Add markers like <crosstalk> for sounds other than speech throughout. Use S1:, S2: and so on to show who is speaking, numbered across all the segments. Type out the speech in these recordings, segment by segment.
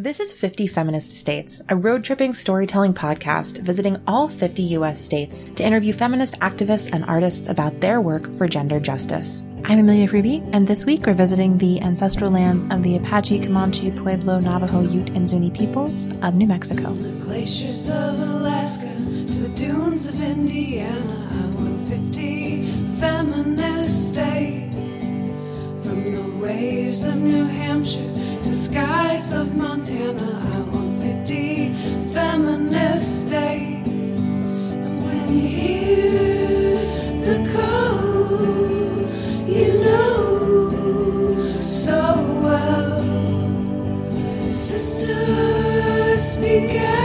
S1: This is 50 Feminist States, a road tripping storytelling podcast visiting all 50 US states to interview feminist activists and artists about their work for gender justice. I'm Amelia Freebie, and this week we're visiting the ancestral lands of the Apache, Comanche, Pueblo, Navajo, Ute, and Zuni peoples of New Mexico.
S2: The glaciers of Alaska to the dunes of Indiana, I want 50 feminist states. From the waves of New Hampshire to skies of Montana, I want 50 feminist states. And when you hear the call, you know so well. Sisters, speak out.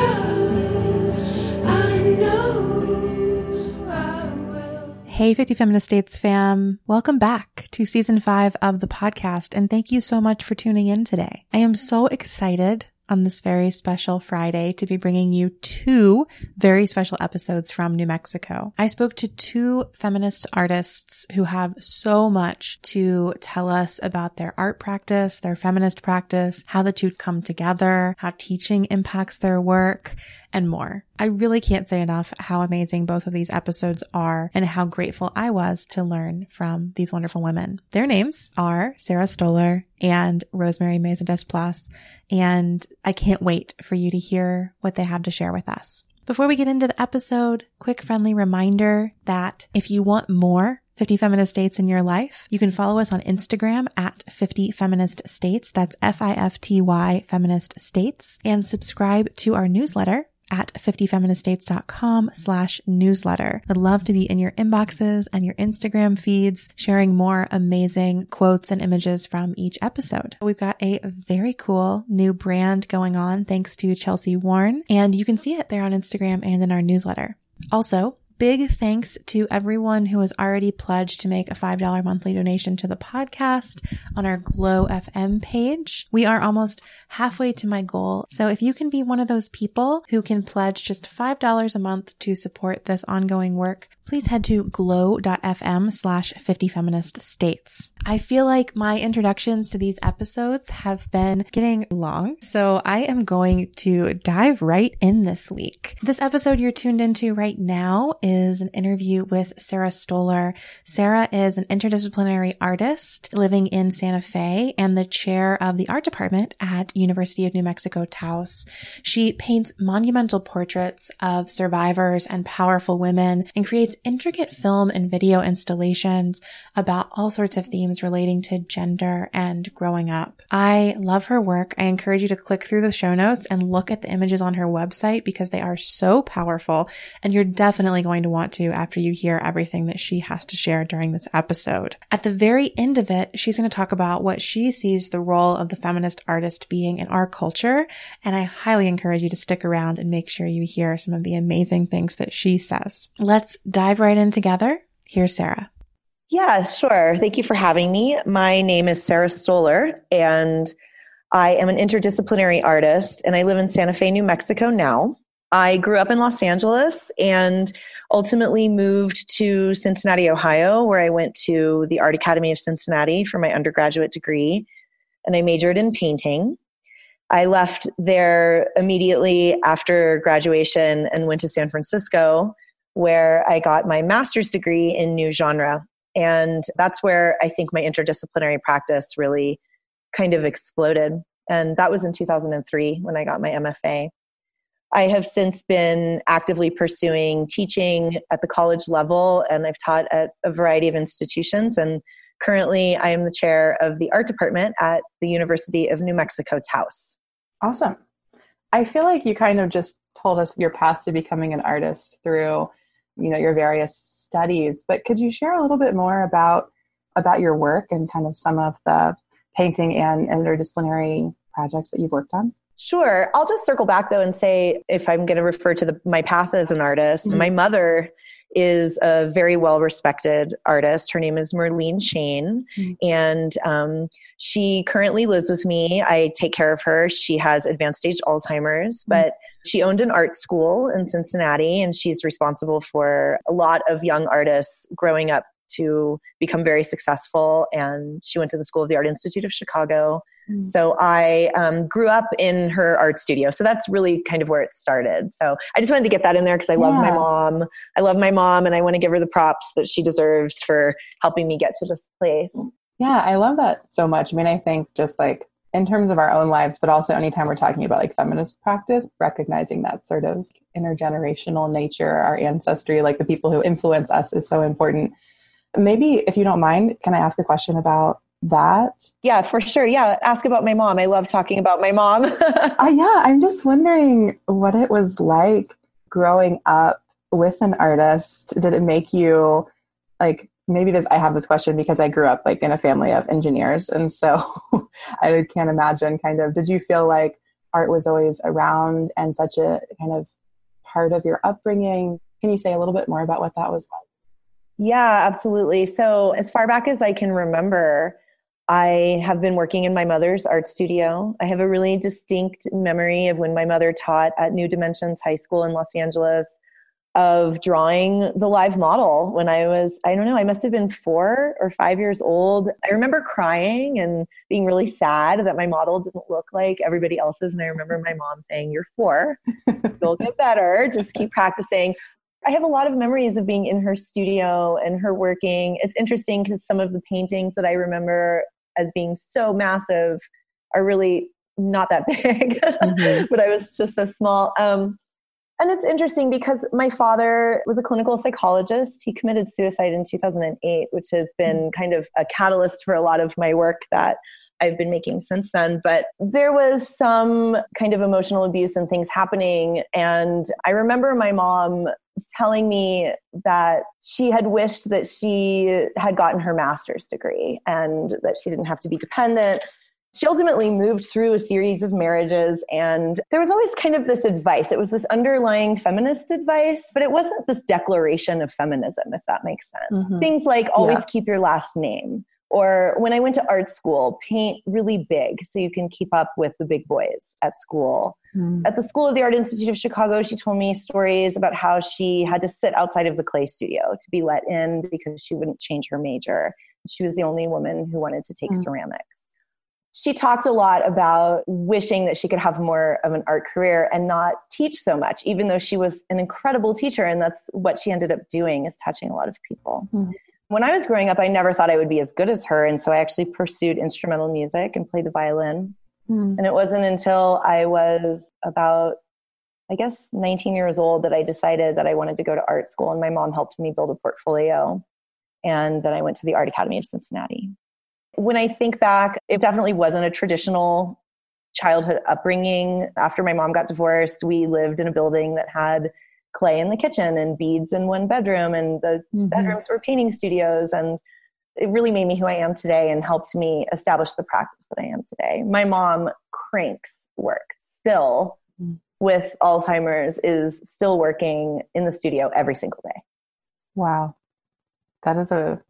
S1: Hey, 50 Feminist States fam. Welcome back to season five of the podcast, and thank you so much for tuning in today. I am so excited on this very special Friday to be bringing you two very special episodes from New Mexico. I spoke to two feminist artists who have so much to tell us about their art practice, their feminist practice, how the two come together, how teaching impacts their work, and more. I really can't say enough how amazing both of these episodes are and how grateful I was to learn from these wonderful women. Their names are Sarah Stoller and Rosemary Meza Desplas, and I can't wait for you to hear what they have to share with us. Before we get into the episode, quick friendly reminder that if you want more 50 Feminist States in your life. You can follow us on Instagram at 50 Feminist States. That's F-I-F-T-Y Feminist States and subscribe to our newsletter at 50feministstates.com slash newsletter. I'd love to be in your inboxes and your Instagram feeds, sharing more amazing quotes and images from each episode. We've got a very cool new brand going on thanks to Chelsea Warren, and you can see it there on Instagram and in our newsletter. Also, Big thanks to everyone who has already pledged to make a $5 monthly donation to the podcast on our Glow FM page. We are almost halfway to my goal. So if you can be one of those people who can pledge just $5 a month to support this ongoing work, please head to glow.fm slash 50 feminist states. I feel like my introductions to these episodes have been getting long, so I am going to dive right in this week. This episode you're tuned into right now is an interview with Sarah Stoller. Sarah is an interdisciplinary artist living in Santa Fe and the chair of the art department at University of New Mexico Taos. She paints monumental portraits of survivors and powerful women and creates intricate film and video installations about all sorts of themes relating to gender and growing up. I love her work. I encourage you to click through the show notes and look at the images on her website because they are so powerful and you're definitely going to want to after you hear everything that she has to share during this episode. At the very end of it, she's going to talk about what she sees the role of the feminist artist being in our culture. And I highly encourage you to stick around and make sure you hear some of the amazing things that she says. Let's dive right in together. Here's Sarah.
S3: Yeah, sure. Thank you for having me. My name is Sarah Stoller, and I am an interdisciplinary artist, and I live in Santa Fe, New Mexico now. I grew up in Los Angeles and ultimately moved to Cincinnati, Ohio, where I went to the Art Academy of Cincinnati for my undergraduate degree, and I majored in painting. I left there immediately after graduation and went to San Francisco, where I got my master's degree in new genre. And that's where I think my interdisciplinary practice really kind of exploded. And that was in 2003 when I got my MFA. I have since been actively pursuing teaching at the college level, and I've taught at a variety of institutions. And currently, I am the chair of the art department at the University of New Mexico Taos.
S4: Awesome. I feel like you kind of just told us your path to becoming an artist through, you know, your various studies. But could you share a little bit more about about your work and kind of some of the painting and interdisciplinary projects that you've worked on?
S3: Sure. I'll just circle back though and say if I'm going to refer to the, my path as an artist,
S4: Mhm.
S3: my mother is a very well respected artist. Her name is Merlene Shane,
S4: Mhm.
S3: and um, she currently lives with me. I take care of her. She has advanced stage Alzheimer's, but she owned an art school in Cincinnati, and she's responsible for a lot of young artists growing up to become very successful. And she went to the School of the Art Institute of Chicago Mm. So I um, grew up in her art studio. So that's really kind of where it started. So I just wanted to get that in there because I love my mom. I love my mom and I want to give her the props that she deserves for helping me get to this place.
S4: Yeah, I love that so much. I mean, I think just like in terms of our own lives, but also anytime we're talking about like feminist practice, recognizing that sort of intergenerational nature, our ancestry, like the people who influence us is so important. Maybe if you don't mind, can I ask a question about that?
S3: Yeah, for sure. Yeah, ask about my mom. I love talking about my mom. <laughs>
S4: uh, yeah, I'm just wondering what it was like growing up with an artist. Did it make you like maybe does I have this question because I grew up like in a family of engineers and so <laughs> I can't imagine kind of did you feel like art was always around and such a kind of part of your upbringing? Can you say a little bit more about what that was like?
S3: Yeah, absolutely. So, as far back as I can remember, I have been working in my mother's art studio. I have a really distinct memory of when my mother taught at New Dimensions High School in Los Angeles of drawing the live model when I was, I don't know, I must have been four or five years old. I remember crying and being really sad that my model didn't look like everybody else's. And I remember my mom saying, You're four, <laughs> you'll get better, just keep practicing. I have a lot of memories of being in her studio and her working. It's interesting because some of the paintings that I remember as being so massive are really not that <laughs> big, mm-hmm. but I was just so small. Um, and it's interesting because my father was a clinical psychologist. He committed suicide in 2008, which has been mm-hmm. kind of a catalyst for a lot of my work that I've been making since then. But there was some kind of emotional abuse and things happening. And I remember my mom telling me that she had wished that she had gotten her master's degree and that she didn't have to be dependent. She ultimately moved through a series of marriages, and there was always kind of this advice. It was this underlying feminist advice, but it wasn't this declaration of feminism, if that makes sense. Mm-hmm. Things like always yeah. keep your last name or when I went to art school, paint really big so you can keep up with the big boys at school. Mm. At the School of the Art Institute of Chicago, she told me stories about how she had to sit outside of the clay studio to be let in because she wouldn't change her major. She was the only woman who wanted to take mm. ceramics. She talked a lot about wishing that she could have more of an art career and not teach so much, even though she was an incredible teacher. And that's what she ended up doing is touching a lot of people. Mm. When I was growing up, I never thought I would be as good as her. And so I actually pursued instrumental music and played the violin. Mm. And it wasn't until I was about, I guess, 19 years old that I decided that I wanted to go to art school. And my mom helped me build a portfolio. And then I went to the Art Academy of Cincinnati. When I think back, it definitely wasn't a traditional childhood upbringing. After my mom got divorced, we lived in a building that had clay in the kitchen and beads in one bedroom and the mm-hmm. bedrooms were painting studios and it really made me who I am today and helped me establish the practice that I am today. My mom cranks work still mm-hmm. with Alzheimer's is still working in the studio every single day.
S4: Wow. That is a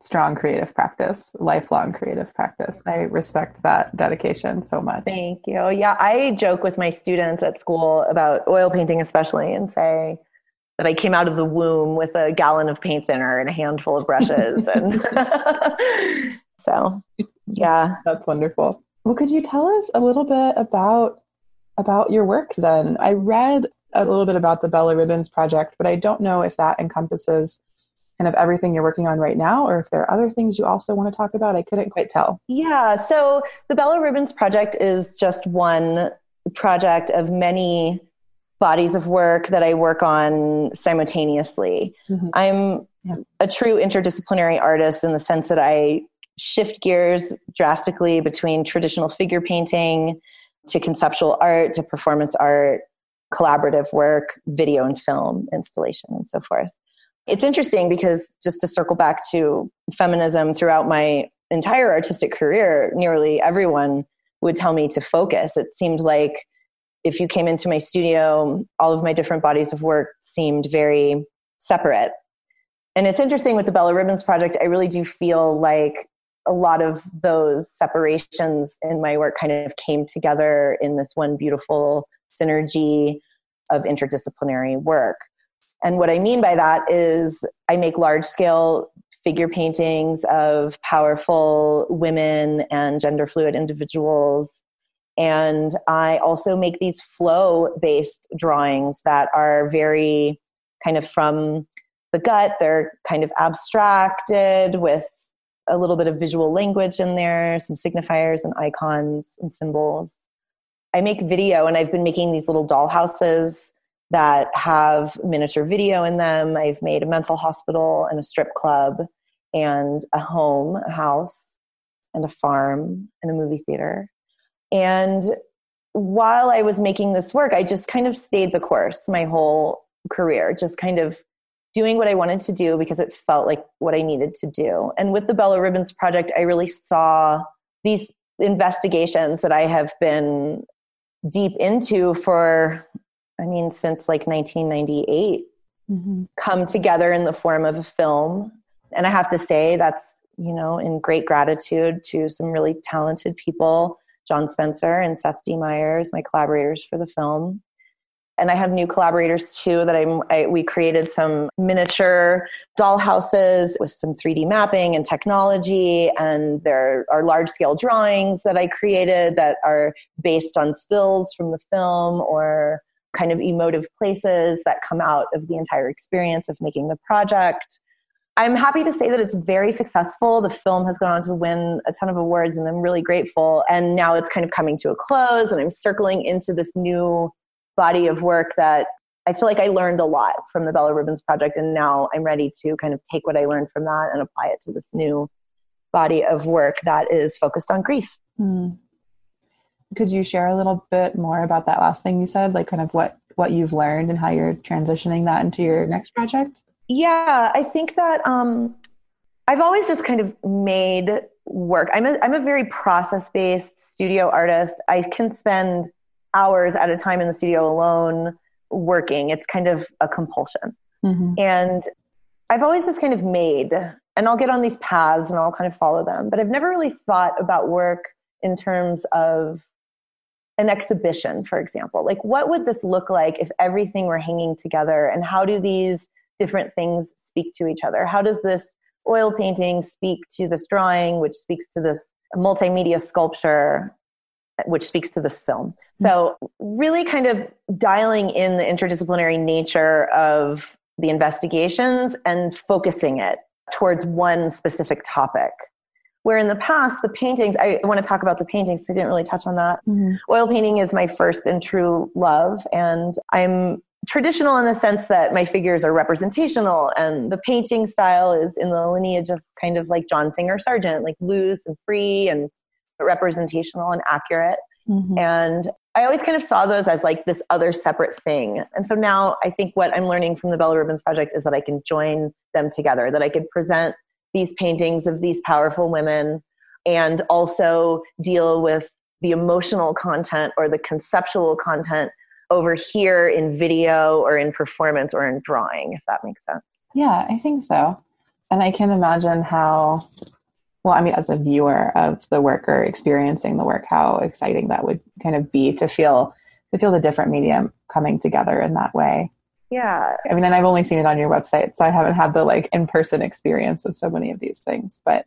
S4: strong creative practice, lifelong creative practice. I respect that dedication so much.
S3: Thank you. Yeah, I joke with my students at school about oil painting, especially, and say that I came out of the womb with a gallon of paint thinner and a handful of brushes. and <laughs> so, yeah.
S4: That's wonderful. Well, could you tell us a little bit about about your work then? I read a little bit about the Bella Ribbons project, but I don't know if that encompasses kind of everything you're working on right now, or if there are other things you also want to talk about. I couldn't quite tell.
S3: Yeah, so the Bella Ribbons project is just one project of many bodies of work that I work on simultaneously. Mm-hmm. I'm yeah. a true interdisciplinary artist in the sense that I shift gears drastically between traditional figure painting to conceptual art to performance art, collaborative work, video and film installation, and so forth it's interesting because just to circle back to feminism throughout my entire artistic career, nearly everyone would tell me to focus. It seemed like if you came into my studio, all of my different bodies of work seemed very separate. And it's interesting with the Bella Ribbons project, I really do feel like a lot of those separations in my work kind of came together in this one beautiful synergy of interdisciplinary work. And what I mean by that is I make large scale figure paintings of powerful women and gender fluid individuals. And I also make these flow based drawings that are very kind of from the gut. They're kind of abstracted with a little bit of visual language in there, some signifiers and icons and symbols. I make video and I've been making these little doll houses that have miniature video in them. I've made a mental hospital and a strip club and a home, a house, and a farm and a movie theater. And while I was making this work, I just kind of stayed the course my whole career, just kind of doing what I wanted to do because it felt like what I needed to do. And with the Bella Ribbons project, I really saw these investigations that I have been deep into for, I mean, since like 1998 mm-hmm. come together in the form of a film. And I have to say, that's, you know, in great gratitude to some really talented people, John Spencer and Seth D. Myers, my collaborators for the film and I have new collaborators too that I'm, I, we created some miniature doll houses with some 3D mapping and technology. And there are large scale drawings that I created that are based on stills from the film or kind of emotive places that come out of the entire experience of making the project. I'm happy to say that it's very successful. The film has gone on to win a ton of awards, and I'm really grateful. And now it's kind of coming to a close, and I'm circling into this new body of work that I feel like I learned a lot from the Bella Ribbons project, and now I'm ready to kind of take what I learned from that and apply it to this new body of work that is focused on grief. Mm.
S4: Could you share a little bit more about that last thing you said, like kind of what what you've learned and how you're transitioning that into your next project?
S3: Yeah, I think that um, I've always just kind of made work. I'm a I'm a very process based studio artist. I can spend hours at a time in the studio alone working. It's kind of a compulsion. Mm-hmm. And I've always just kind of made, and I'll get on these paths and I'll kind of follow them, but I've never really thought about work in terms of an exhibition, for example. Like, what would this look like if everything were hanging together? And how do these different things speak to each other? How does this oil painting speak to this drawing, which speaks to this multimedia sculpture? which speaks to this film. Mm-hmm. So, really kind of dialing in the interdisciplinary nature of the investigations and focusing it towards one specific topic. Where in the past, the paintings, I want to talk about the paintings, I didn't really touch on that. Mm-hmm. Oil painting is my first and true love, and I'm traditional in the sense that my figures are representational, and the painting style is in the lineage of kind of like John Singer Sargent, like loose and free and representational and accurate. Mm-hmm. And I always kind of saw those as like this other separate thing. And so now I think what I'm learning from the Bella Ribbons Project is that I can join them together, that I could present these paintings of these powerful women and also deal with the emotional content or the conceptual content over here in video or in performance or in drawing, if that makes sense.
S4: Yeah, I think so. And I can imagine how well, I mean, as a viewer of the work or experiencing the work, how exciting that would kind of be to feel to feel the different medium coming together in that way.
S3: Yeah.
S4: I mean, and I've only seen it on your website, so I haven't had the like in person experience of so many of these things. But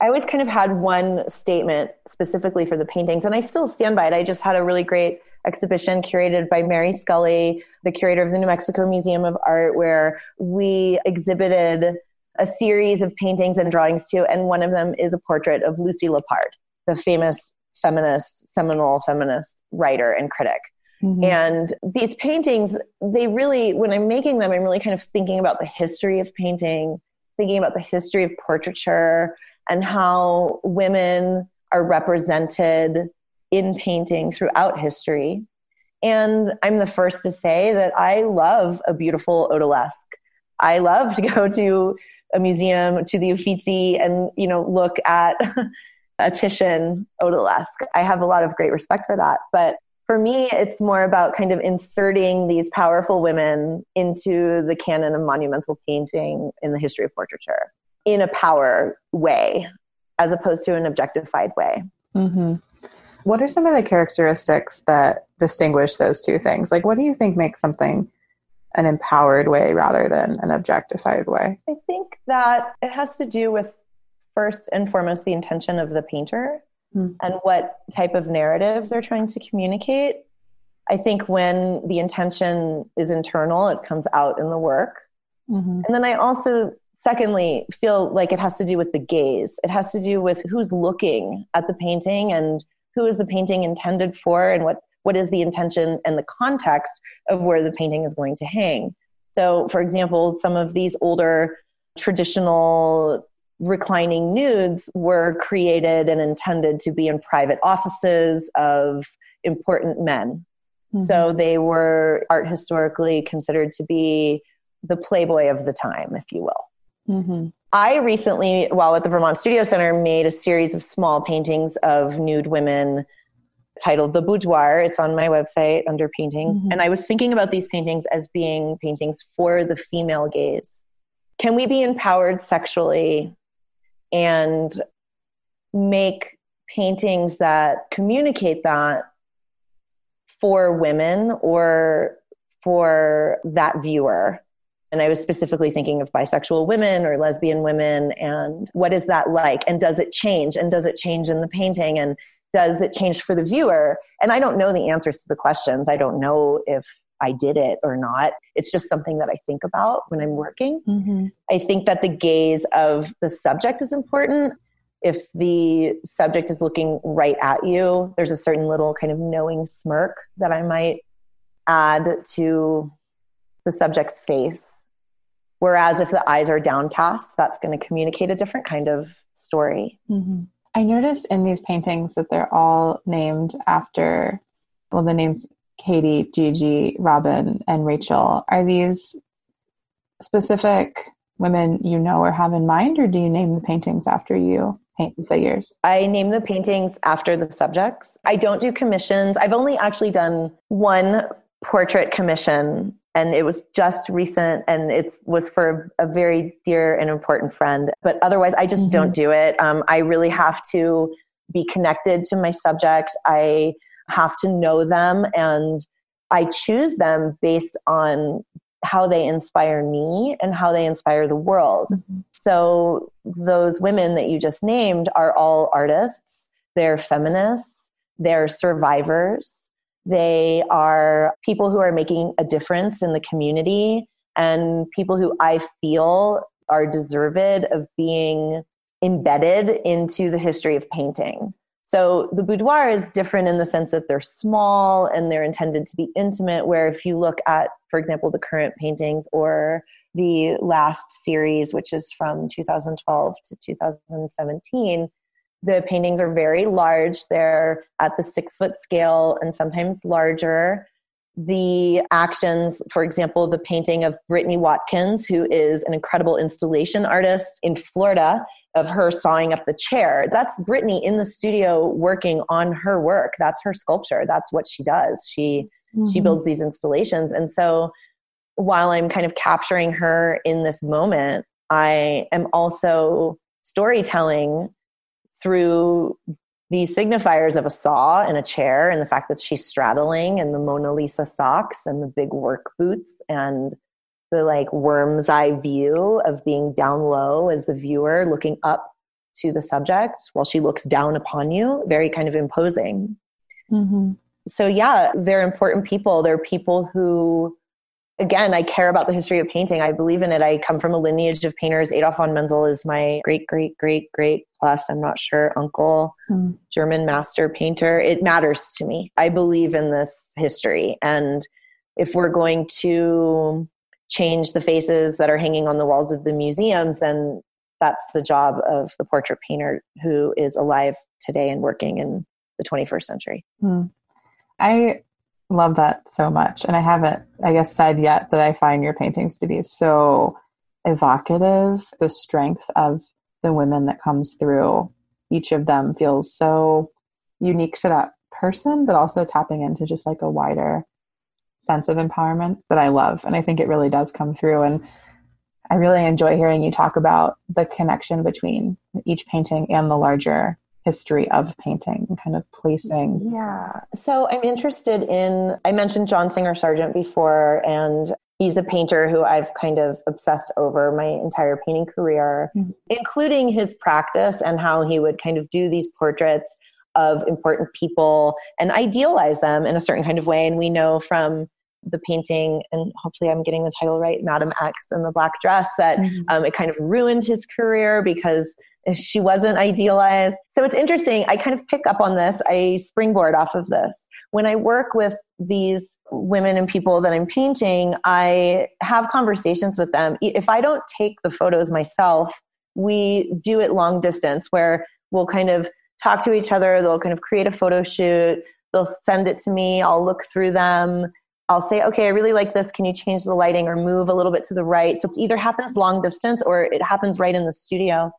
S3: I always kind of had one statement specifically for the paintings, and I still stand by it. I just had a really great exhibition curated by Mary Scully, the curator of the New Mexico Museum of Art, where we exhibited a series of paintings and drawings too, and one of them is a portrait of Lucy Lippard, the famous feminist, seminal feminist writer and critic. Mm-hmm. And these paintings, they really, when I'm making them, I'm really kind of thinking about the history of painting, thinking about the history of portraiture, and how women are represented in painting throughout history. And I'm the first to say that I love a beautiful odalisque. I love to <laughs> go to a museum to the Uffizi and you know look at <laughs> a Titian odalisque. I have a lot of great respect for that, but for me, it's more about kind of inserting these powerful women into the canon of monumental painting in the history of portraiture in a power way, as opposed to an objectified way. Mm-hmm.
S4: What are some of the characteristics that distinguish those two things? Like, what do you think makes something an empowered way rather than an objectified way?
S3: I think that it has to do with first and foremost the intention of the painter
S4: Hmm.
S3: and what type of narrative they're trying to communicate. I think when the intention is internal, it comes out in the work.
S4: Mhm.
S3: And then I also, secondly, feel like it has to do with the gaze. It has to do with who's looking at the painting and who is the painting intended for and what, what is the intention and the context of where the painting is going to hang. So, for example, some of these older traditional reclining nudes were created and intended to be in private offices of important men.
S4: Mhm.
S3: So they were art historically considered to be the playboy of the time, if you will.
S4: Mhm.
S3: I recently, while at the Vermont Studio Center, made a series of small paintings of nude women titled The Boudoir. It's on my website under paintings.
S4: Mhm.
S3: And I was thinking about these paintings as being paintings for the female gaze. Can we be empowered sexually and make paintings that communicate that for women or for that viewer? And I was specifically thinking of bisexual women or lesbian women. And what is that like? And does it change? And does it change in the painting? And does it change for the viewer? And I don't know the answers to the questions. I don't know if I did it or not. It's just something that I think about when I'm working.
S4: Mhm.
S3: I think that the gaze of the subject is important. If the subject is looking right at you, there's a certain little kind of knowing smirk that I might add to the subject's face. Whereas if the eyes are downcast, that's going to communicate a different kind of story.
S4: Mhm. I noticed in these paintings that they're all named after, well, the names Katie, Gigi, Robin, and Rachel. Are these specific women you know or have in mind, or do you name the paintings after you paint the figures?
S3: I name the paintings after the subjects. I don't do commissions. I've only actually done one portrait commission and it was just recent and it was for a very dear and important friend but otherwise i just
S4: Mhm.
S3: don't do it um, i really have to be connected to my subject i have to know them and i choose them based on how they inspire me and how they inspire the world
S4: Mhm.
S3: so those women that you just named are all artists they're feminists they're survivors they are people who are making a difference in the community and people who I feel are deserved of being embedded into the history of painting. So the boudoir is different in the sense that they're small and they're intended to be intimate. Where if you look at, for example, the current paintings or the last series, which is from 2012 to 2017, the paintings are very large. They're at the six foot scale and sometimes larger. The actions, for example, the painting of Brittany Watkins, who is an incredible installation artist in Florida, of her sawing up the chair. That's Brittany in the studio working on her work. That's her sculpture. That's what she does. She she
S4: Mhm.
S3: builds these installations. And so while I'm kind of capturing her in this moment, I am also storytelling through these signifiers of a saw and a chair and the fact that she's straddling and the Mona Lisa socks and the big work boots and the like worm's eye view of being down low as the viewer looking up to the subject while she looks down upon you, very kind of imposing.
S4: Mhm.
S3: so yeah they're important people. They're people who again i care about the history of painting. I believe in it. I come from a lineage of painters. Adolf von menzel is my great great great great plus i'm not sure uncle
S4: Mm.
S3: german master painter. It matters to me. I believe in this history. And if we're going to change the faces that are hanging on the walls of the museums then that's the job of the portrait painter who is alive today and working in the 21st century
S4: Hmm. I love that so much. And I haven't, I guess, said yet that I find your paintings to be so evocative. The strength of the women that comes through each of them feels so unique to that person, but also tapping into just like a wider sense of empowerment that I love. And I think it really does come through. And I really enjoy hearing you talk about the connection between each painting and the larger history of painting and kind of placing
S3: Yeah. So I'm interested in, I mentioned John Singer Sargent before, and He's a painter who I've kind of obsessed over my entire painting career, mm-hmm. including his practice and how he would kind of do these portraits of important people and idealize them in a certain kind of way. And we know from the painting, and hopefully I'm getting the title right, Madame X in the black dress, that mm-hmm. um, it kind of ruined his career because she wasn't idealized. So it's interesting. I kind of pick up on this. I springboard off of this. When I work with these women and people that I'm painting, I have conversations with them. If I don't take the photos myself, we do it long distance where we'll kind of talk to each other. They'll kind of create a photo shoot. They'll send it to me. I'll look through them. I'll say, okay, I really like this. Can you change the lighting or move a little bit to the right? So it either happens long distance or it happens right in the studio.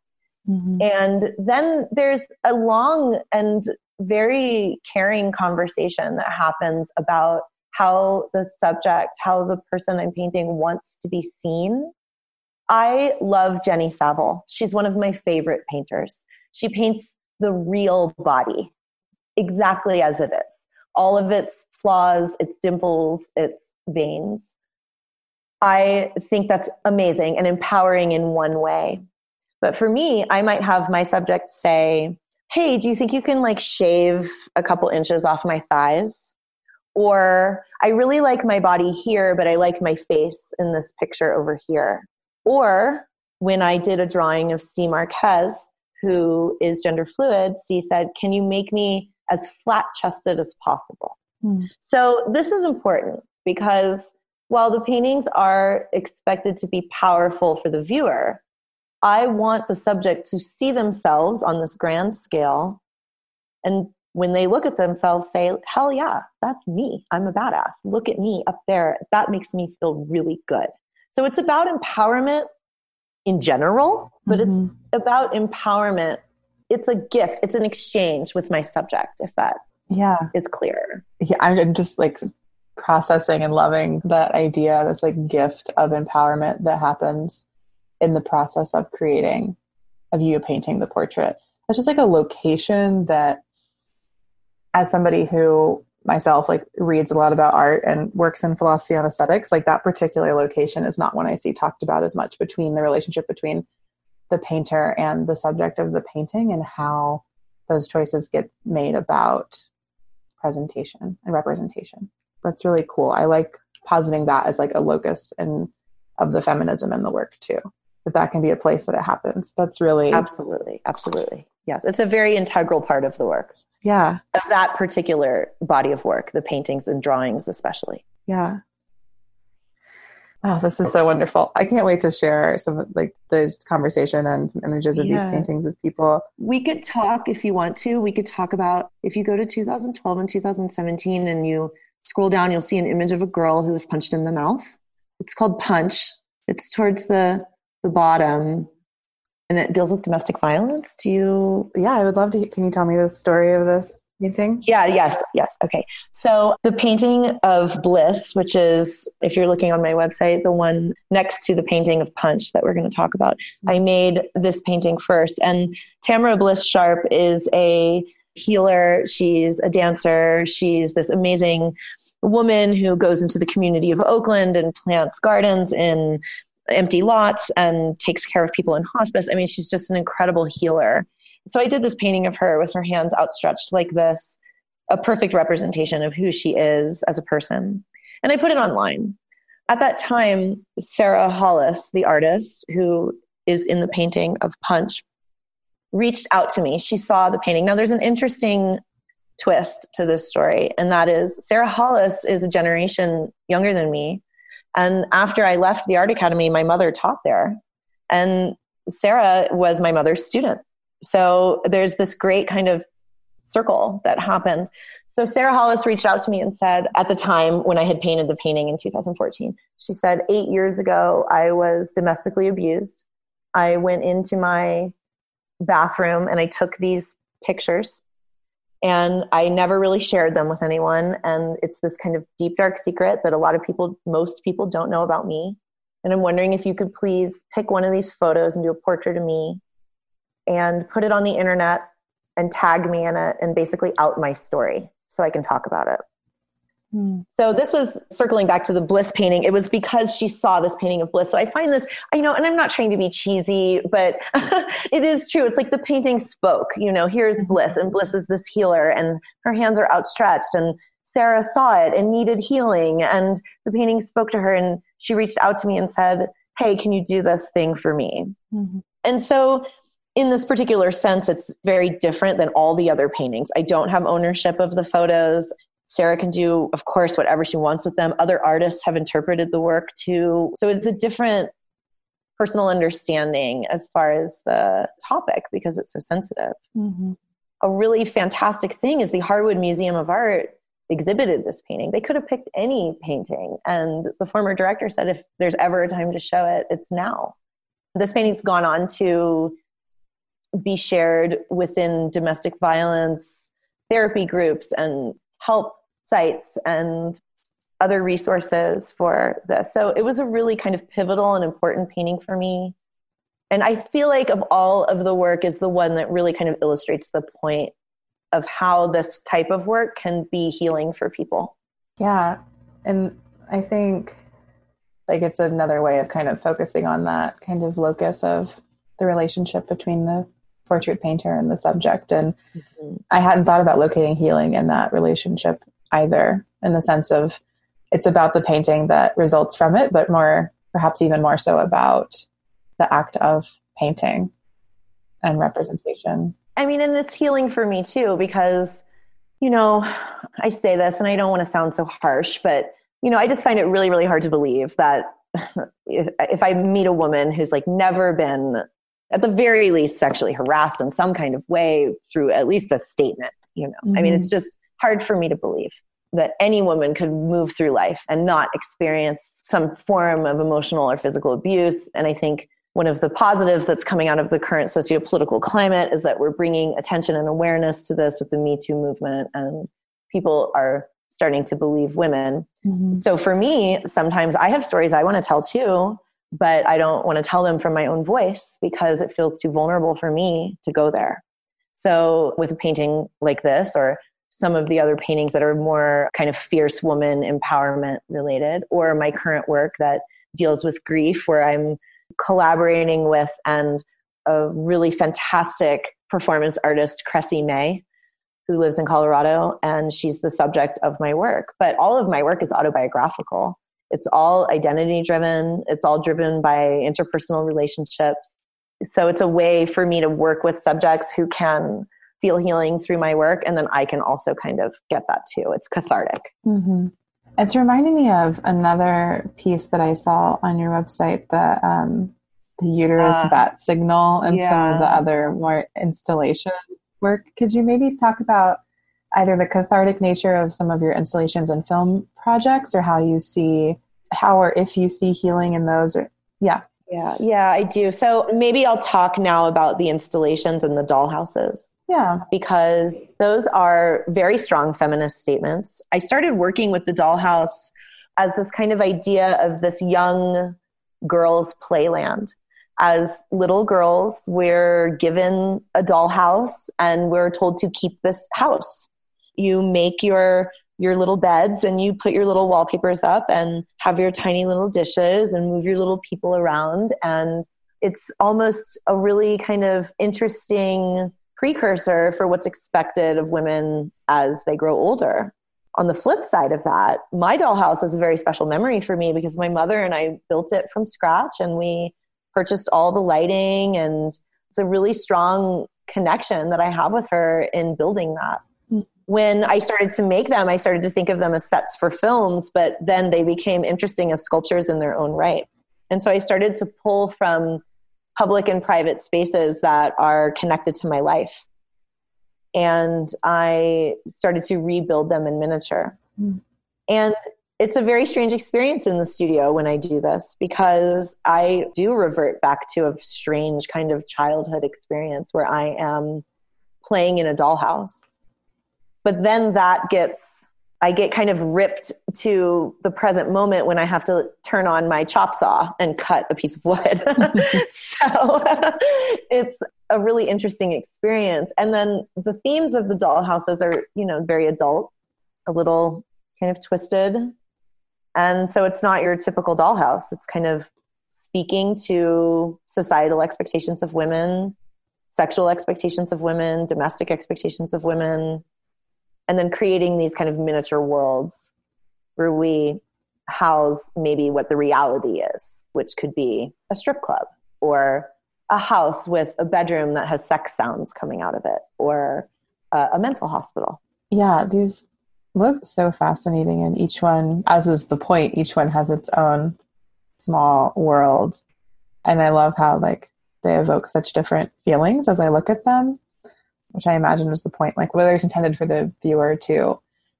S3: Mm-hmm. And then there's a long and very caring conversation that happens about how the subject, how the person I'm painting wants to be seen. I love Jenny Saville. She's one of my favorite painters. She paints the real body exactly as it is. All of its flaws, its dimples, its veins. I think that's amazing and empowering in one way. But for me, I might have my subject say, Hey, do you think you can like shave a couple inches off my thighs? Or I really like my body here, but I like my face in this picture over here. Or when I did a drawing of C. Marquez, who is gender fluid, C said, Can you make me as flat chested as possible? Hmm. So this is important because while the paintings are expected to be powerful for the viewer, I want the subject to see themselves on this grand scale and when they look at themselves say hell yeah that's me i'm a badass look at me up there that makes me feel really good so it's about empowerment in general but mm-hmm. it's about empowerment it's a gift it's an exchange with my subject if that
S4: yeah.
S3: is clear.
S4: Yeah i'm just like processing and loving that idea that's like gift of empowerment that happens in the process of creating of you painting the portrait. It's just like a location that as somebody who myself like reads a lot about art and works in philosophy and aesthetics like that particular location is not one i see talked about as much between the relationship between the painter and the subject of the painting and how those choices get made about presentation and representation that's really cool i like positing that as like a locus and of the feminism in the work too that that can be a place that it happens. That's really
S3: absolutely, absolutely. Yes, it's a very integral part of the work.
S4: Yeah,
S3: of that particular body of work, the paintings and drawings, especially.
S4: Yeah. Oh, this is so wonderful! I can't wait to share some like this conversation and some images of yeah. these paintings with people.
S3: We could talk if you want to. We could talk about if you go to 2012 and 2017 and you scroll down, you'll see an image of a girl who was punched in the mouth. It's called Punch. It's towards the the bottom and it deals with domestic violence. Do you?
S4: Yeah, I would love to. Can you tell me the story of this painting?
S3: Yeah, yes, yes. Okay. So the painting of Bliss, which is, if you're looking on my website, the one next to the painting of Punch that we're going to talk about, I mm-hmm. made this painting first. And Tamara Bliss Sharp is a healer, she's a dancer, she's this amazing woman who goes into the community of Oakland and plants gardens in empty lots and takes care of people in hospice. I mean, she's just an incredible healer. So I did this painting of her with her hands outstretched like this, a perfect representation of who she is as a person. And I put it online. At that time, Sarah Hollis, the artist who is in the painting of Punch, reached out to me. She saw the painting. Now, there's an interesting twist to this story, and that is Sarah Hollis is a generation younger than me. And after I left the art academy, my mother taught there. And Sarah was my mother's student. So there's this great kind of circle that happened. So Sarah Hollis reached out to me and said, at the time when I had painted the painting in 2014, she said, eight years ago, I was domestically abused. I went into my bathroom and I took these pictures and I never really shared them with anyone. And it's this kind of deep, dark secret that a lot of people, most people don't know about me. And I'm wondering if you could please pick one of these photos and do a portrait of me and put it on the internet and tag me in it and basically out my story so I can talk about it. Hmm. So this was circling back to the bliss painting. It was because she saw this painting of bliss. So I find this, you know, and I'm not trying to be cheesy, but <laughs> it is true. It's like the painting spoke, you know, here's mm-hmm. bliss and bliss is this healer and her hands are outstretched and Sarah saw it and needed healing and the painting spoke to her and she reached out to me and said, Hey, can you do this thing for me? Mm-hmm. And so in this particular sense, it's very different than all the other paintings. I don't have ownership of the photos. Sarah can do, of course, whatever she wants with them. Other artists have interpreted the work too. So it's a different personal understanding as far as the topic because it's so sensitive. Mm-hmm. A really fantastic thing is the Harwood Museum of Art exhibited this painting. They could have picked any painting. And the former director said if there's ever a time to show it, it's now. This painting's gone on to be shared within domestic violence therapy groups and help sites and other resources for this. So it was a really kind of pivotal and important painting for me. And I feel like of all of the work is the one that really kind of illustrates the point of how this type of work can be healing for people.
S4: Yeah. And I think like it's another way of kind of focusing on that kind of locus of the relationship between the portrait painter and the subject. And mm-hmm. I hadn't thought about locating healing in that relationship either, in the sense of it's about the painting that results from it, but more, perhaps even more so about the act of painting and representation.
S3: I mean, and it's healing for me too, because, you know, I say this and I don't want to sound so harsh, but, you know, I just find it really, really hard to believe that <laughs> if, if I meet a woman who's like never been at the very least sexually harassed in some kind of way through at least a statement you know mm-hmm. i mean it's mm-hmm. just hard for me to believe that any woman could move through life and not experience some form of emotional or physical abuse and i think one of the positives that's coming out of the current socio-political climate is that we're bringing attention and awareness to this with the me too movement and people are starting to believe women mm-hmm. so for me sometimes i have stories i want to tell too but I don't want to tell them from my own voice because it feels too vulnerable for me to go there. So, with a painting like this, or some of the other paintings that are more kind of fierce woman empowerment related, or my current work that deals with grief, where I'm collaborating with and a really fantastic performance artist, Cressy May, who lives in Colorado, and she's the subject of my work. But all of my work is autobiographical. It's all identity driven, it's all driven by interpersonal relationships. So it's a way for me to work with subjects who can feel healing through my work, and then I can also kind of get that too. It's cathartic.
S4: Mm-hmm. It's reminding me of another piece that I saw on your website, the um, the uterus uh, bat signal, and yeah. some of the other more installation work. Could you maybe talk about either the cathartic nature of some of your installations and film projects or how you see how or if you see healing in those or yeah.
S3: Yeah yeah i do. So maybe i'll talk now about the installations and the dollhouses.
S4: Yeah.
S3: Because those are very strong feminist statements. I started working with the dollhouse as this kind of idea of this young girls playland. As little girls we're given a dollhouse and we're told to keep this house you make your your little beds and you put your little wallpapers up and have your tiny little dishes and move your little people around. And it's almost a really kind of interesting precursor for what's expected of women as they grow older. On the flip side of that, my dollhouse is a very special memory for me because my mother and I built it from scratch and we purchased all the lighting and it's a really strong connection that I have with her in building that when I started to make them, I started to think of them as sets for films, but then they became interesting as sculptures in their own right. And so I started to pull from public and private spaces that are connected to my life. And I started to rebuild them in miniature. Mm. And it's a very strange experience in the studio when I do this because I do revert back to a strange kind of childhood experience where I am playing in a dollhouse but then that gets I get kind of ripped to the present moment when I have to turn on my chop saw and cut a piece of wood. <laughs> <laughs> so <laughs> it's a really interesting experience. And then the themes of the dollhouses are, you know, very adult, a little kind of twisted. And so it's not your typical dollhouse. It's kind of speaking to societal expectations of women, sexual expectations of women, domestic expectations of women, and then creating these kind of miniature worlds where we house maybe what the reality is, which could be a strip club or a house with a bedroom that has sex sounds coming out of it or a, a mental hospital.
S4: Yeah, these look so fascinating, and each one, as is the point, each one has its own small world. And I love how like they evoke such different feelings as I look at them, which I imagine is the point. Like whether it's intended for the viewer to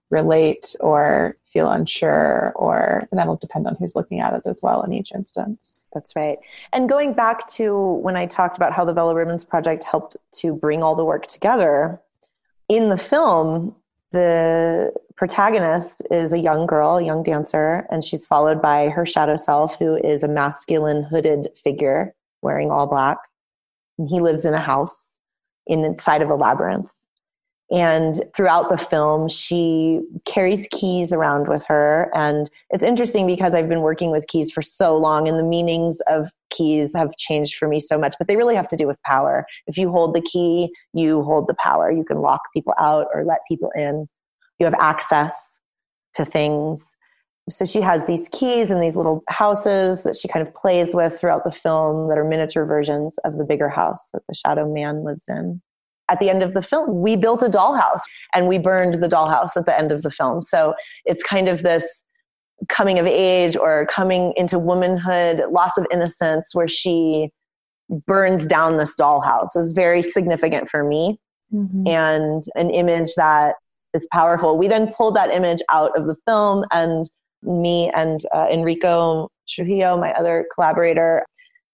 S4: relate or feel unsure or and that'll depend on who's looking at it as well in each instance
S3: that's right and going back to when i talked about how the Vello ribbons project helped to bring all the work together in the film the protagonist is a young girl a young dancer and she's followed by her shadow self who is a masculine hooded figure wearing all black and he lives in a house inside of a labyrinth and throughout the film, she carries keys around with her. And it's interesting because I've been working with keys for so long, and the meanings of keys have changed for me so much, but they really have to do with power. If you hold the key, you hold the power. You can lock people out or let people in. You have access to things. So she has these keys and these little houses that she kind of plays with throughout the film that are miniature versions of the bigger house that the shadow man lives in at the end of the film, we built a dollhouse and we burned the dollhouse at the end of the film. So it's kind of this coming of age or coming into womanhood, loss of innocence, where she burns down this dollhouse. It was very significant for me mm-hmm. and an image that is powerful. We then pulled that image out of the film, and me and uh, Enrico Trujillo, my other collaborator,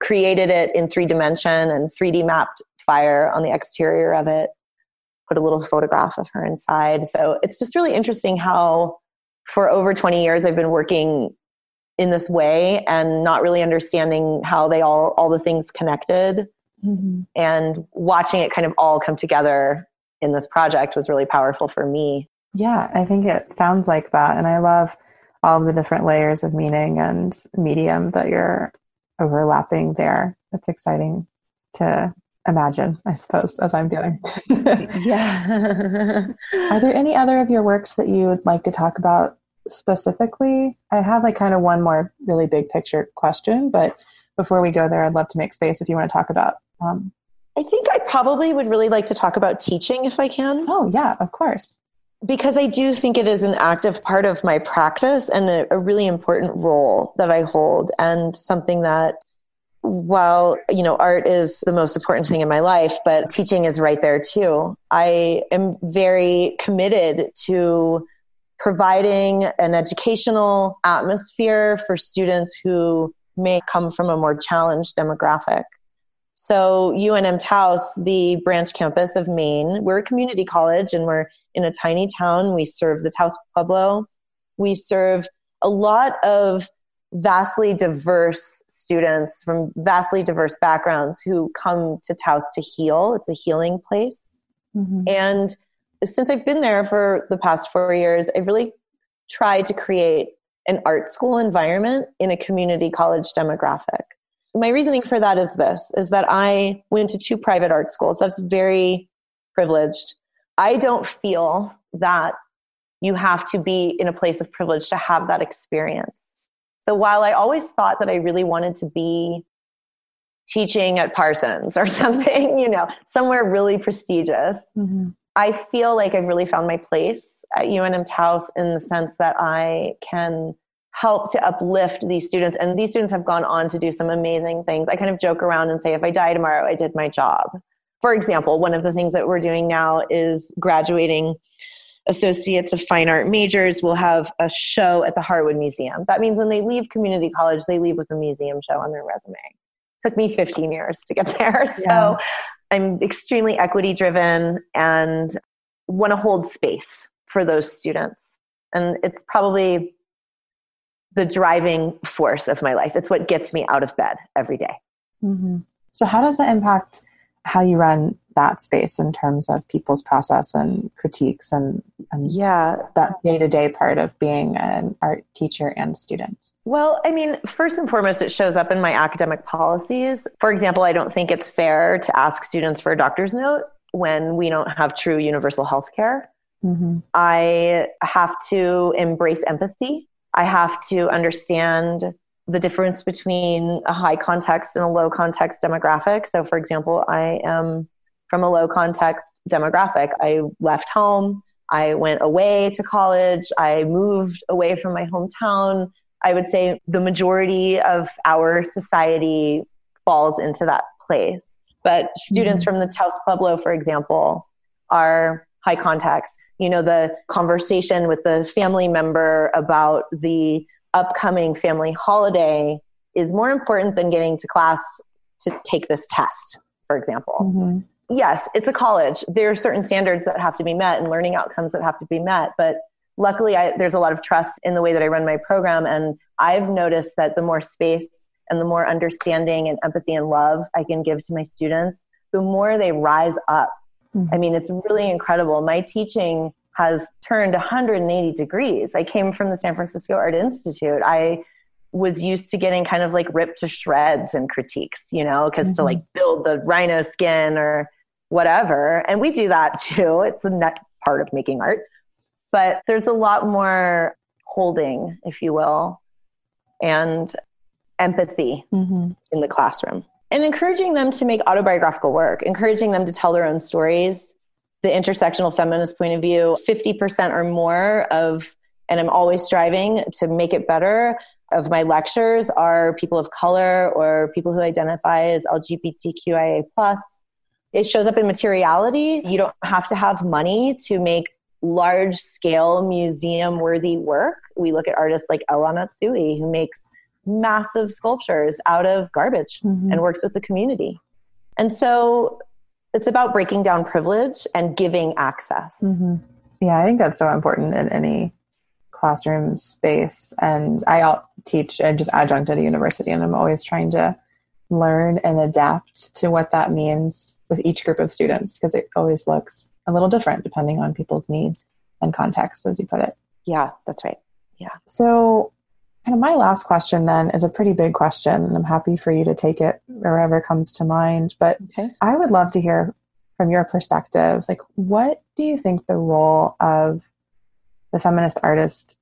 S3: created it in three dimension and 3D mapped fire on the exterior of it, put a little photograph of her inside. So it's just really interesting how for over 20 years I've been working in this way and not really understanding how they all all the things connected mm-hmm. and watching it kind of all come together in this project was really powerful for me.
S4: Yeah, I think it sounds like that and I love all of the different layers of meaning and medium that you're overlapping there. That's exciting to imagine, I suppose, as I'm doing. <laughs>
S3: yeah.
S4: Are there any other of your works that you would like to talk about specifically? I have like kind of one more really big picture question, but before we go there, I'd love to make space if you want to talk about. Um,
S3: I think I probably would really like to talk about teaching if I can.
S4: Oh, yeah, of course.
S3: Because I do think it is an active part of my practice and a, a really important role that I hold, and something that while you know art is the most important thing in my life but teaching is right there too i am very committed to providing an educational atmosphere for students who may come from a more challenged demographic so unm taos the branch campus of maine we're a community college and we're in a tiny town we serve the taos pueblo we serve a lot of vastly diverse students from vastly diverse backgrounds who come to Taos to heal. It's a healing place. Mm-hmm. And since I've been there for the past four years, I've really tried to create an art school environment in a community college demographic. My reasoning for that is this is that I went to two private art schools. That's very privileged. I don't feel that you have to be in a place of privilege to have that experience. So while I always thought that I really wanted to be teaching at Parsons or <laughs> something, you know, somewhere really prestigious, mm-hmm. I feel like I've really found my place at UNM Taos in the sense that I can help to uplift these students. And these students have gone on to do some amazing things. I kind of joke around and say, if I die tomorrow, I did my job. For example, one of the things that we're doing now is graduating associates of fine art majors will have a show at the Harwood Museum. That means when they leave community college, they leave with a museum show on their resume. It took me 15 years to get <laughs> there. Yeah. So I'm extremely equity driven and want to hold space for those students. And it's probably the driving force of my life. It's what gets me out of bed every day.
S4: Mm-hmm. So, how does that impact how you run that space in terms of people's process and critiques and, and
S3: Yeah.
S4: that day to day part of being an art teacher and student.
S3: Well, I mean, first and foremost, it shows up in my academic policies. For example, I don't think it's fair to ask students for a doctor's note when we don't have true universal health care.
S4: Mm-hmm.
S3: I have to embrace empathy. I have to understand the difference between a high context and a low context demographic. So, for example, I am from a low context demographic. I left home. I went away to college. I moved away from my hometown. I would say the majority of our society falls into that place. But students mm-hmm. from the Taos Pueblo, for example, are high context. You know, the conversation with the family member about the upcoming family holiday is more important than getting to class to take this test, for example.
S4: Mm-hmm.
S3: Yes, it's a college. There are certain standards that have to be met and learning outcomes that have to be met. But luckily, I, there's a lot of trust in the way that I run my program. And I've noticed that the more space and the more understanding and empathy and love I can give to my students, the more they rise up. I mean, it's really incredible. My teaching has turned 180 degrees. I came from the San Francisco Art Institute. I was used to getting kind of like ripped to shreds and critiques, you know, because to like build the rhino skin or whatever. And we do that too. It's a net part of making art. But there's a lot more holding, if you will, and empathy
S4: Mm-hmm.
S3: in the classroom and encouraging them to make autobiographical work, encouraging them to tell their own stories. The intersectional feminist point of view 50% or more of, and I'm always striving to make it better, of my lectures are people of color or people who identify as LGBTQIA. Plus. It shows up in materiality. You don't have to have money to make large scale museum worthy work. We look at artists like El Anatsui, who makes massive sculptures out of garbage
S4: Mhm.
S3: and works with the community. And so it's about breaking down privilege and giving access.
S4: Mm-hmm. Yeah, I think that's so important in any classroom space. And I teach, I just adjunct at a university, and I'm always trying to learn and adapt to what that means with each group of students because it always looks a little different depending on people's needs and context, as you put it.
S3: Yeah, that's right. Yeah.
S4: So, kind of my last question then is a pretty big question, and I'm happy for you to take it wherever comes to mind. But
S3: Okay.
S4: I would love to hear from your perspective, like, what do you think the role of the feminist artist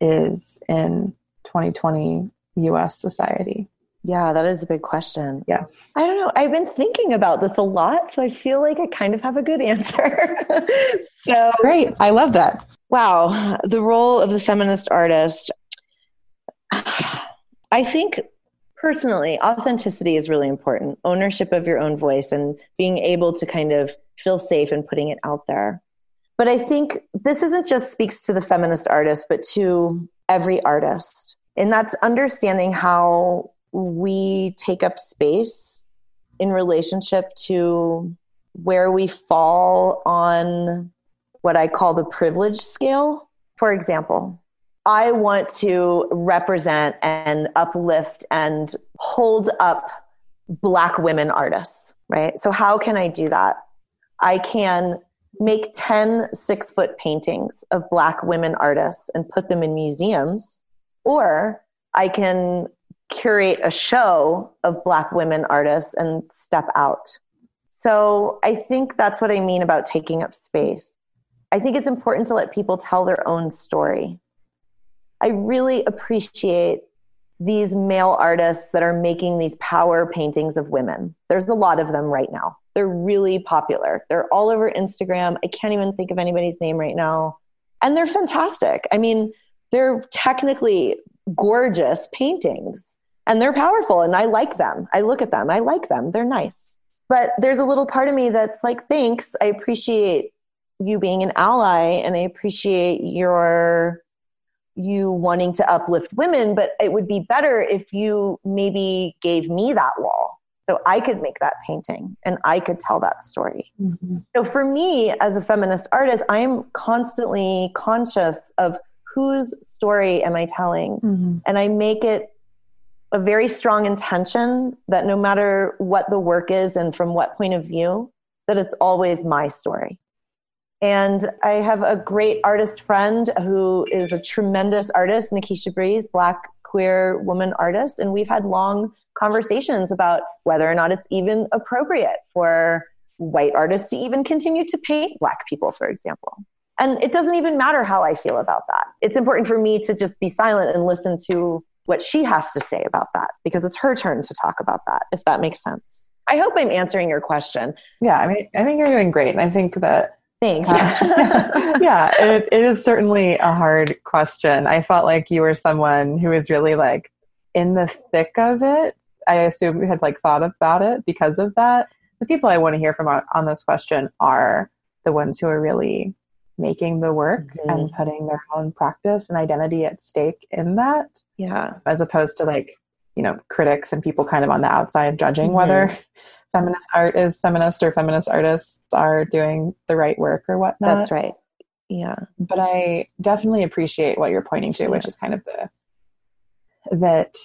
S4: is in 2020 US society?
S3: Yeah, that is a big question.
S4: Yeah.
S3: I don't know. I've been thinking about this a lot, so I feel like I kind of have a good answer. <laughs> so,
S4: Great. I love that.
S3: wow, the role of the feminist artist. <sighs> I think personally, authenticity is really important. Ownership of your own voice and being able to kind of feel safe and putting it out there. But I think this isn't just speaks to the feminist artist, but to every artist. And that's understanding how we take up space in relationship to where we fall on what I call the privilege scale. For example, I want to represent and uplift and hold up Black women artists, right? So, how can I do that? I can make 10 six foot paintings of Black women artists and put them in museums, or I can curate a show of Black women artists and step out. So, I think that's what I mean about taking up space. I think it's important to let people tell their own story. I really appreciate these male artists that are making these power paintings of women. There's a lot of them right now. They're really popular. They're all over Instagram. I can't even think of anybody's name right now. And they're fantastic. I mean, they're technically gorgeous paintings and they're powerful and I like them. I look at them. I like them. They're nice. But there's a little part of me that's like, thanks. I appreciate you being an ally and I appreciate your you wanting to uplift women, but it would be better if you maybe gave me that wall so I could make that painting and I could tell that story.
S4: Mm-hmm.
S3: So for me as a feminist artist, I'm constantly conscious of whose story am I telling?
S4: Mm-hmm.
S3: And I make it a very strong intention that no matter what the work is and from what point of view, that it's always my story. And I have a great artist friend who is a tremendous artist, Nikesha Breeze, black queer woman artist. And we've had long conversations about whether or not it's even appropriate for white artists to even continue to paint black people, for example. And it doesn't even matter how I feel about that. It's important for me to just be silent and listen to what she has to say about that because it's her turn to talk about that, if that makes sense. I hope I'm answering your question.
S4: Yeah, I mean, I think you're doing great. And I think that.
S3: Thanks.
S4: Uh, <laughs> yeah, it, it is certainly a hard question. I felt like you were someone who was really like in the thick of it. I assume you had like thought about it because of that. The people I want to hear from on, on this question are the ones who are really making the work mm-hmm. and putting their own practice and identity at stake in that.
S3: Yeah.
S4: As opposed to like, you know, critics and people kind of on the outside judging mm-hmm. whether feminist art is feminist or feminist artists are doing the right work or whatnot.
S3: That's right. Yeah.
S4: But I definitely appreciate what you're pointing to, yeah. which is kind of the that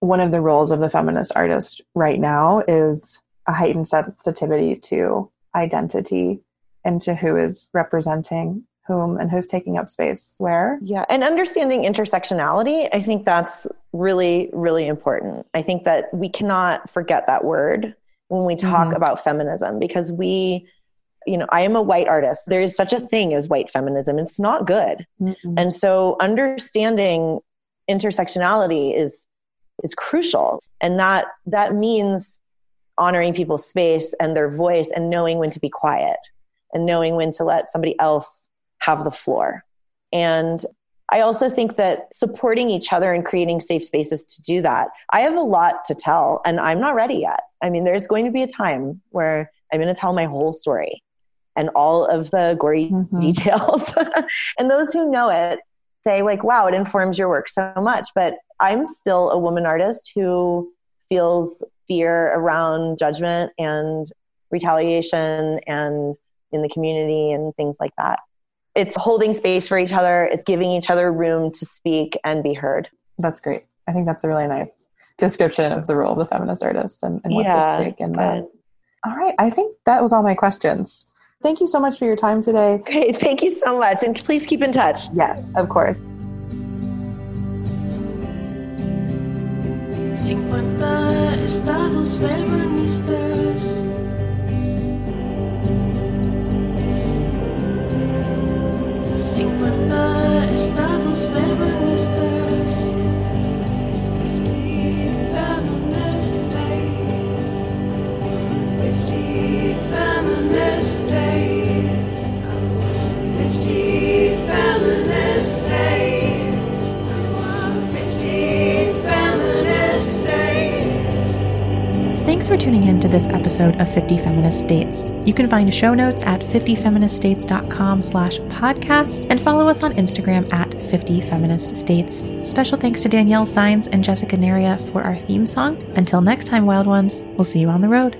S4: one of the roles of the feminist artist right now is a heightened sensitivity to identity and to who is representing whom and who's taking up space where.
S3: Yeah, and understanding intersectionality, I think that's really, really important. I think that we cannot forget that word when we talk mm-hmm. about feminism because we, you know, I am a white artist. There is such a thing as white feminism. It's not good. Mm-hmm. And so understanding intersectionality is is crucial. And that that means honoring people's space and their voice and knowing when to be quiet and knowing when to let somebody else have the floor. And I also think that supporting each other and creating safe spaces to do that. I have a lot to tell and I'm not ready yet. I mean, there's going to be a time where I'm going to tell my whole story and all of the gory mm-hmm. details. <laughs> and those who know it say, like, wow, it informs your work so much. But I'm still a woman artist who feels fear around judgment and retaliation and in the community and things like that. It's holding space for each other, it's giving each other room to speak and be heard.
S4: That's great. I think that's a really nice description of the role of the feminist artist and, and what's yeah, at stake in that. All right. I think that was all my questions. Thank you so much for your time today.
S3: Great. Thank you so much. And please keep in touch.
S4: Yes, of course. 50 estados feministas. Estados feministas. Fifty feminist eh? Fifty feminist Fifty eh? Thanks for tuning in to this episode of 50 Feminist States. You can find show notes at 50feministstates.com slash podcast and follow us on Instagram at 50 Feminist States. Special thanks to Danielle Signs and Jessica Naria for our theme song. Until next time, wild ones, we'll see you on the road.